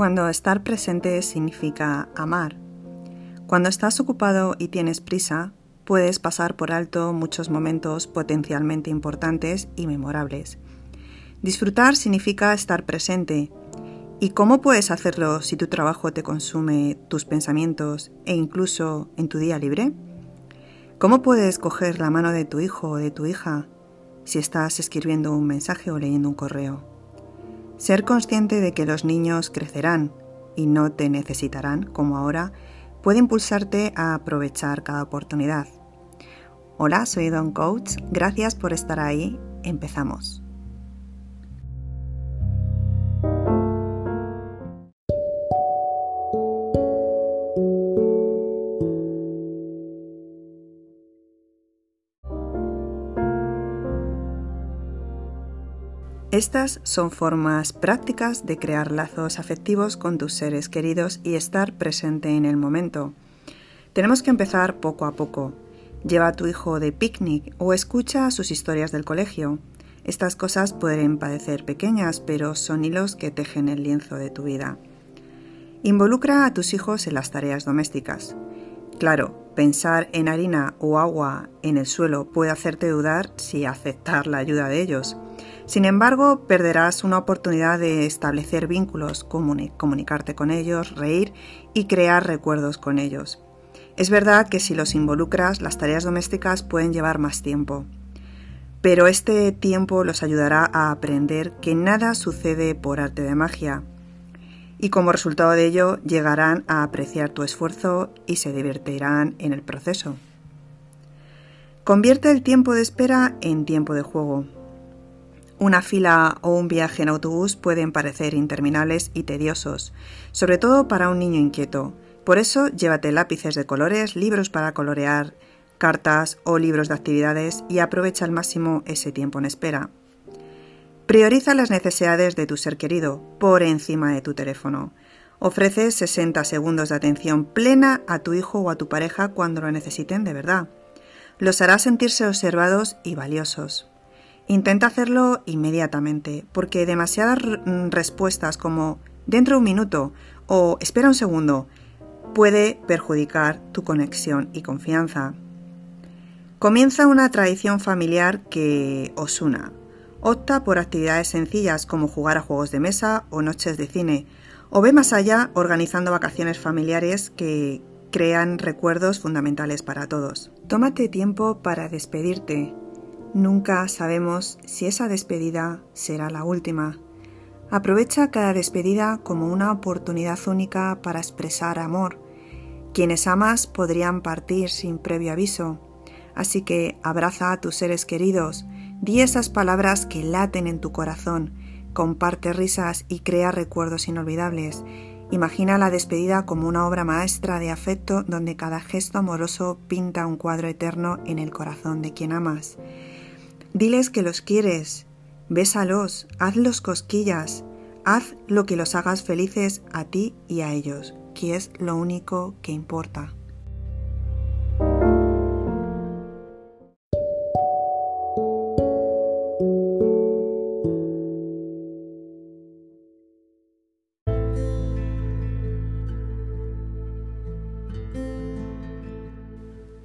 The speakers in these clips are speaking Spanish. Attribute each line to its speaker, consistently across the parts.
Speaker 1: Cuando estar presente significa amar. Cuando estás ocupado y tienes prisa, puedes pasar por alto muchos momentos potencialmente importantes y memorables. Disfrutar significa estar presente. ¿Y cómo puedes hacerlo si tu trabajo te consume tus pensamientos e incluso en tu día libre? ¿Cómo puedes coger la mano de tu hijo o de tu hija si estás escribiendo un mensaje o leyendo un correo? Ser consciente de que los niños crecerán y no te necesitarán como ahora puede impulsarte a aprovechar cada oportunidad. Hola, soy Don Coach, gracias por estar ahí, empezamos. Estas son formas prácticas de crear lazos afectivos con tus seres queridos y estar presente en el momento. Tenemos que empezar poco a poco. Lleva a tu hijo de picnic o escucha sus historias del colegio. Estas cosas pueden parecer pequeñas, pero son hilos que tejen el lienzo de tu vida. Involucra a tus hijos en las tareas domésticas. Claro, pensar en harina o agua en el suelo puede hacerte dudar si aceptar la ayuda de ellos. Sin embargo, perderás una oportunidad de establecer vínculos, comunicarte con ellos, reír y crear recuerdos con ellos. Es verdad que si los involucras, las tareas domésticas pueden llevar más tiempo, pero este tiempo los ayudará a aprender que nada sucede por arte de magia, y como resultado de ello llegarán a apreciar tu esfuerzo y se divertirán en el proceso. Convierte el tiempo de espera en tiempo de juego. Una fila o un viaje en autobús pueden parecer interminables y tediosos, sobre todo para un niño inquieto. Por eso llévate lápices de colores, libros para colorear, cartas o libros de actividades y aprovecha al máximo ese tiempo en espera. Prioriza las necesidades de tu ser querido por encima de tu teléfono. Ofrece 60 segundos de atención plena a tu hijo o a tu pareja cuando lo necesiten de verdad. Los hará sentirse observados y valiosos. Intenta hacerlo inmediatamente, porque demasiadas mm, respuestas como dentro de un minuto o espera un segundo puede perjudicar tu conexión y confianza. Comienza una tradición familiar que os una. Opta por actividades sencillas como jugar a juegos de mesa o noches de cine, o ve más allá organizando vacaciones familiares que crean recuerdos fundamentales para todos. Tómate tiempo para despedirte, Nunca sabemos si esa despedida será la última. Aprovecha cada despedida como una oportunidad única para expresar amor. Quienes amas podrían partir sin previo aviso, así que abraza a tus seres queridos, di esas palabras que laten en tu corazón, comparte risas y crea recuerdos inolvidables. Imagina la despedida como una obra maestra de afecto donde cada gesto amoroso pinta un cuadro eterno en el corazón de quien amas. Diles que los quieres, bésalos, hazlos cosquillas, haz lo que los hagas felices a ti y a ellos, que es lo único que importa.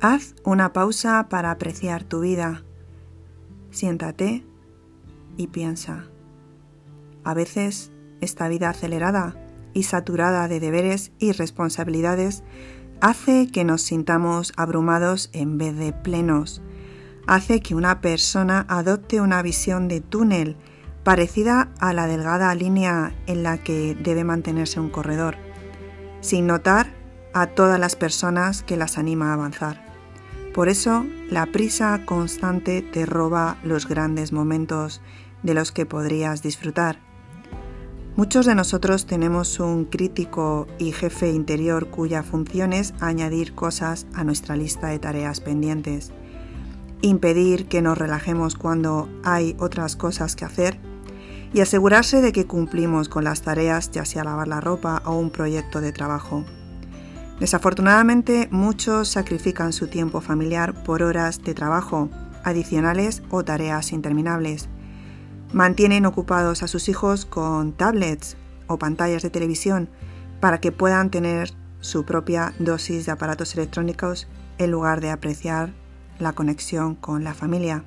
Speaker 1: Haz una pausa para apreciar tu vida Siéntate y piensa. A veces esta vida acelerada y saturada de deberes y responsabilidades hace que nos sintamos abrumados en vez de plenos. Hace que una persona adopte una visión de túnel parecida a la delgada línea en la que debe mantenerse un corredor, sin notar a todas las personas que las anima a avanzar. Por eso, la prisa constante te roba los grandes momentos de los que podrías disfrutar. Muchos de nosotros tenemos un crítico y jefe interior cuya función es añadir cosas a nuestra lista de tareas pendientes, impedir que nos relajemos cuando hay otras cosas que hacer y asegurarse de que cumplimos con las tareas, ya sea lavar la ropa o un proyecto de trabajo. Desafortunadamente, muchos sacrifican su tiempo familiar por horas de trabajo adicionales o tareas interminables. Mantienen ocupados a sus hijos con tablets o pantallas de televisión para que puedan tener su propia dosis de aparatos electrónicos en lugar de apreciar la conexión con la familia.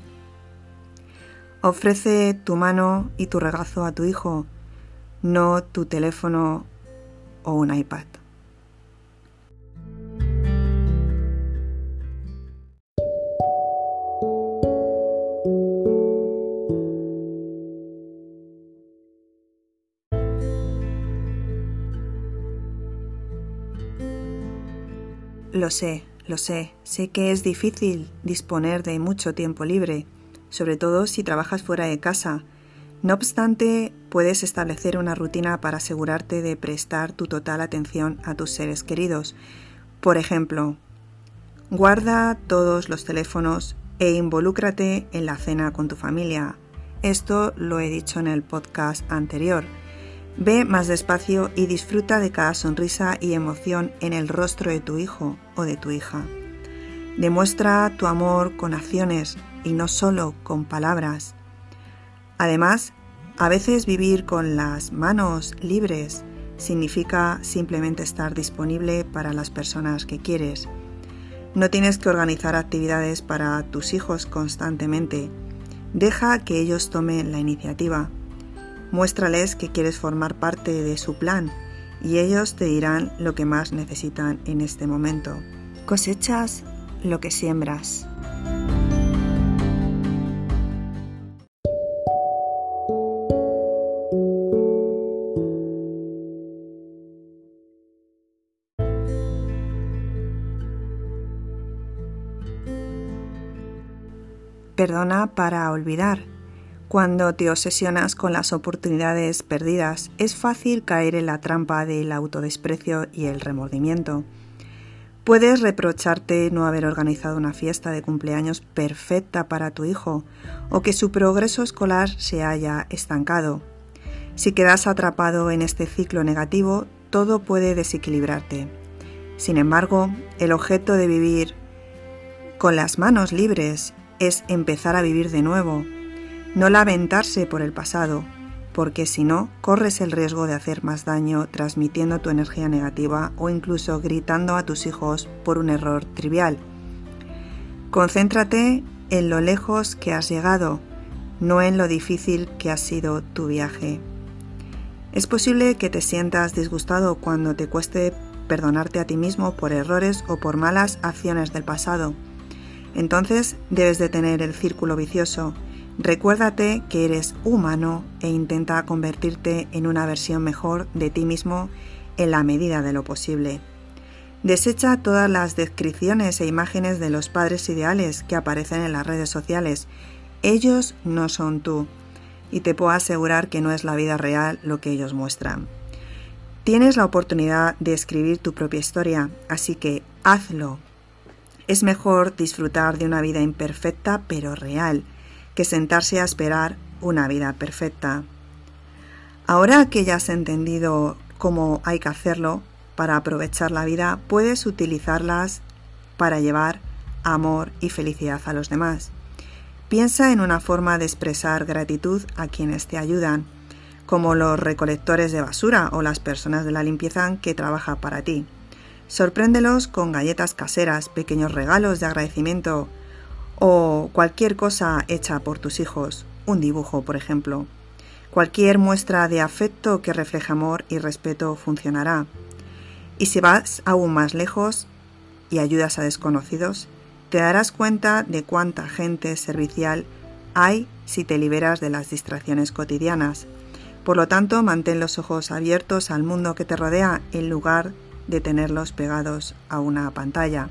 Speaker 1: Ofrece tu mano y tu regazo a tu hijo, no tu teléfono o un iPad. Lo sé, lo sé, sé que es difícil disponer de mucho tiempo libre, sobre todo si trabajas fuera de casa. No obstante, puedes establecer una rutina para asegurarte de prestar tu total atención a tus seres queridos. Por ejemplo, guarda todos los teléfonos e involúcrate en la cena con tu familia. Esto lo he dicho en el podcast anterior. Ve más despacio y disfruta de cada sonrisa y emoción en el rostro de tu hijo o de tu hija. Demuestra tu amor con acciones y no solo con palabras. Además, a veces vivir con las manos libres significa simplemente estar disponible para las personas que quieres. No tienes que organizar actividades para tus hijos constantemente. Deja que ellos tomen la iniciativa. Muéstrales que quieres formar parte de su plan y ellos te dirán lo que más necesitan en este momento. Cosechas lo que siembras. Perdona para olvidar. Cuando te obsesionas con las oportunidades perdidas, es fácil caer en la trampa del autodesprecio y el remordimiento. Puedes reprocharte no haber organizado una fiesta de cumpleaños perfecta para tu hijo o que su progreso escolar se haya estancado. Si quedas atrapado en este ciclo negativo, todo puede desequilibrarte. Sin embargo, el objeto de vivir con las manos libres es empezar a vivir de nuevo, no lamentarse por el pasado, porque si no, corres el riesgo de hacer más daño transmitiendo tu energía negativa o incluso gritando a tus hijos por un error trivial. Concéntrate en lo lejos que has llegado, no en lo difícil que ha sido tu viaje. Es posible que te sientas disgustado cuando te cueste perdonarte a ti mismo por errores o por malas acciones del pasado. Entonces debes detener el círculo vicioso Recuérdate que eres humano e intenta convertirte en una versión mejor de ti mismo en la medida de lo posible. Desecha todas las descripciones e imágenes de los padres ideales que aparecen en las redes sociales. Ellos no son tú y te puedo asegurar que no es la vida real lo que ellos muestran. Tienes la oportunidad de escribir tu propia historia, así que hazlo. Es mejor disfrutar de una vida imperfecta pero real que sentarse a esperar una vida perfecta. Ahora que ya has entendido cómo hay que hacerlo para aprovechar la vida, puedes utilizarlas para llevar amor y felicidad a los demás. Piensa en una forma de expresar gratitud a quienes te ayudan, como los recolectores de basura o las personas de la limpieza que trabajan para ti. Sorpréndelos con galletas caseras, pequeños regalos de agradecimiento o cualquier cosa hecha por tus hijos, un dibujo, por ejemplo. Cualquier muestra de afecto que refleje amor y respeto funcionará. Y si vas aún más lejos y ayudas a desconocidos, te darás cuenta de cuánta gente servicial hay si te liberas de las distracciones cotidianas. Por lo tanto, mantén los ojos abiertos al mundo que te rodea en lugar de tenerlos pegados a una pantalla.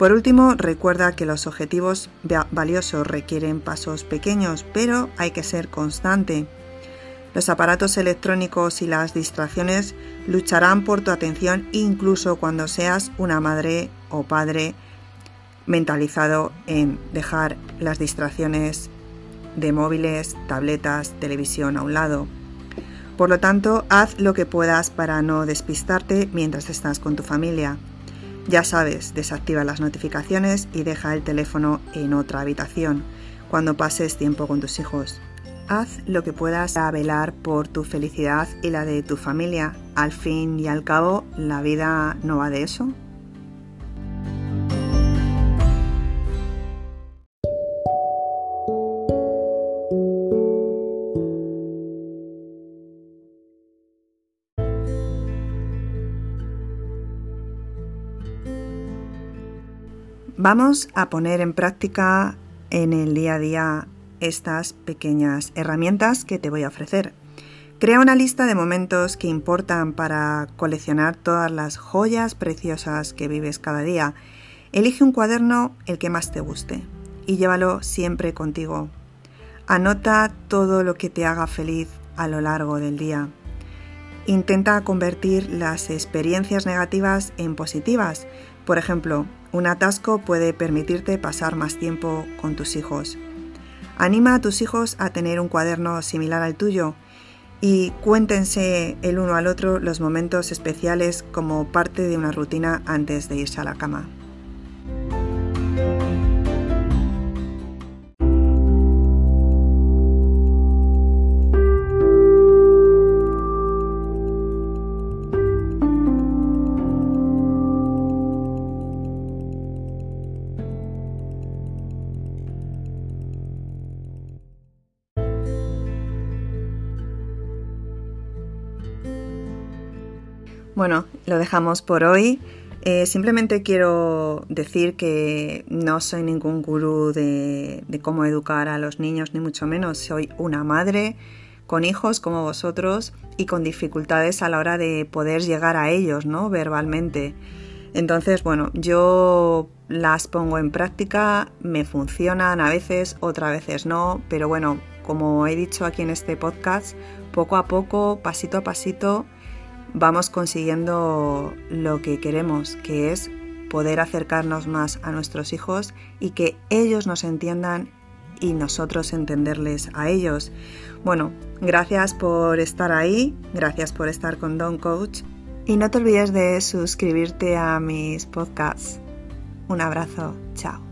Speaker 1: Por último, recuerda que los objetivos valiosos requieren pasos pequeños, pero hay que ser constante. Los aparatos electrónicos y las distracciones lucharán por tu atención incluso cuando seas una madre o padre mentalizado en dejar las distracciones de móviles, tabletas, televisión a un lado. Por lo tanto, haz lo que puedas para no despistarte mientras estás con tu familia. Ya sabes, desactiva las notificaciones y deja el teléfono en otra habitación cuando pases tiempo con tus hijos. haz lo que puedas a velar por tu felicidad y la de tu familia. Al fin y al cabo, la vida no va de eso. Vamos a poner en práctica en el día a día estas pequeñas herramientas que te voy a ofrecer. Crea una lista de momentos que importan para coleccionar todas las joyas preciosas que vives cada día. Elige un cuaderno el que más te guste y llévalo siempre contigo. Anota todo lo que te haga feliz a lo largo del día. Intenta convertir las experiencias negativas en positivas. Por ejemplo, un atasco puede permitirte pasar más tiempo con tus hijos. Anima a tus hijos a tener un cuaderno similar al tuyo y cuéntense el uno al otro los momentos especiales como parte de una rutina antes de irse a la cama. Bueno, lo dejamos por hoy. Eh, simplemente quiero decir que no soy ningún gurú de, cómo educar a los niños, ni mucho menos. Soy una madre con hijos como vosotros y con dificultades a la hora de poder llegar a ellos, ¿no? Verbalmente. Entonces, bueno, yo las pongo en práctica, me funcionan a veces, otras veces no, pero bueno, como he dicho aquí en este podcast, poco a poco, pasito a pasito, vamos consiguiendo lo que queremos, que es poder acercarnos más a nuestros hijos y que ellos nos entiendan y nosotros entenderles a ellos. Bueno, gracias por estar ahí, gracias por estar con Don Coach y no te olvides de suscribirte a mis podcasts. Un abrazo, chao.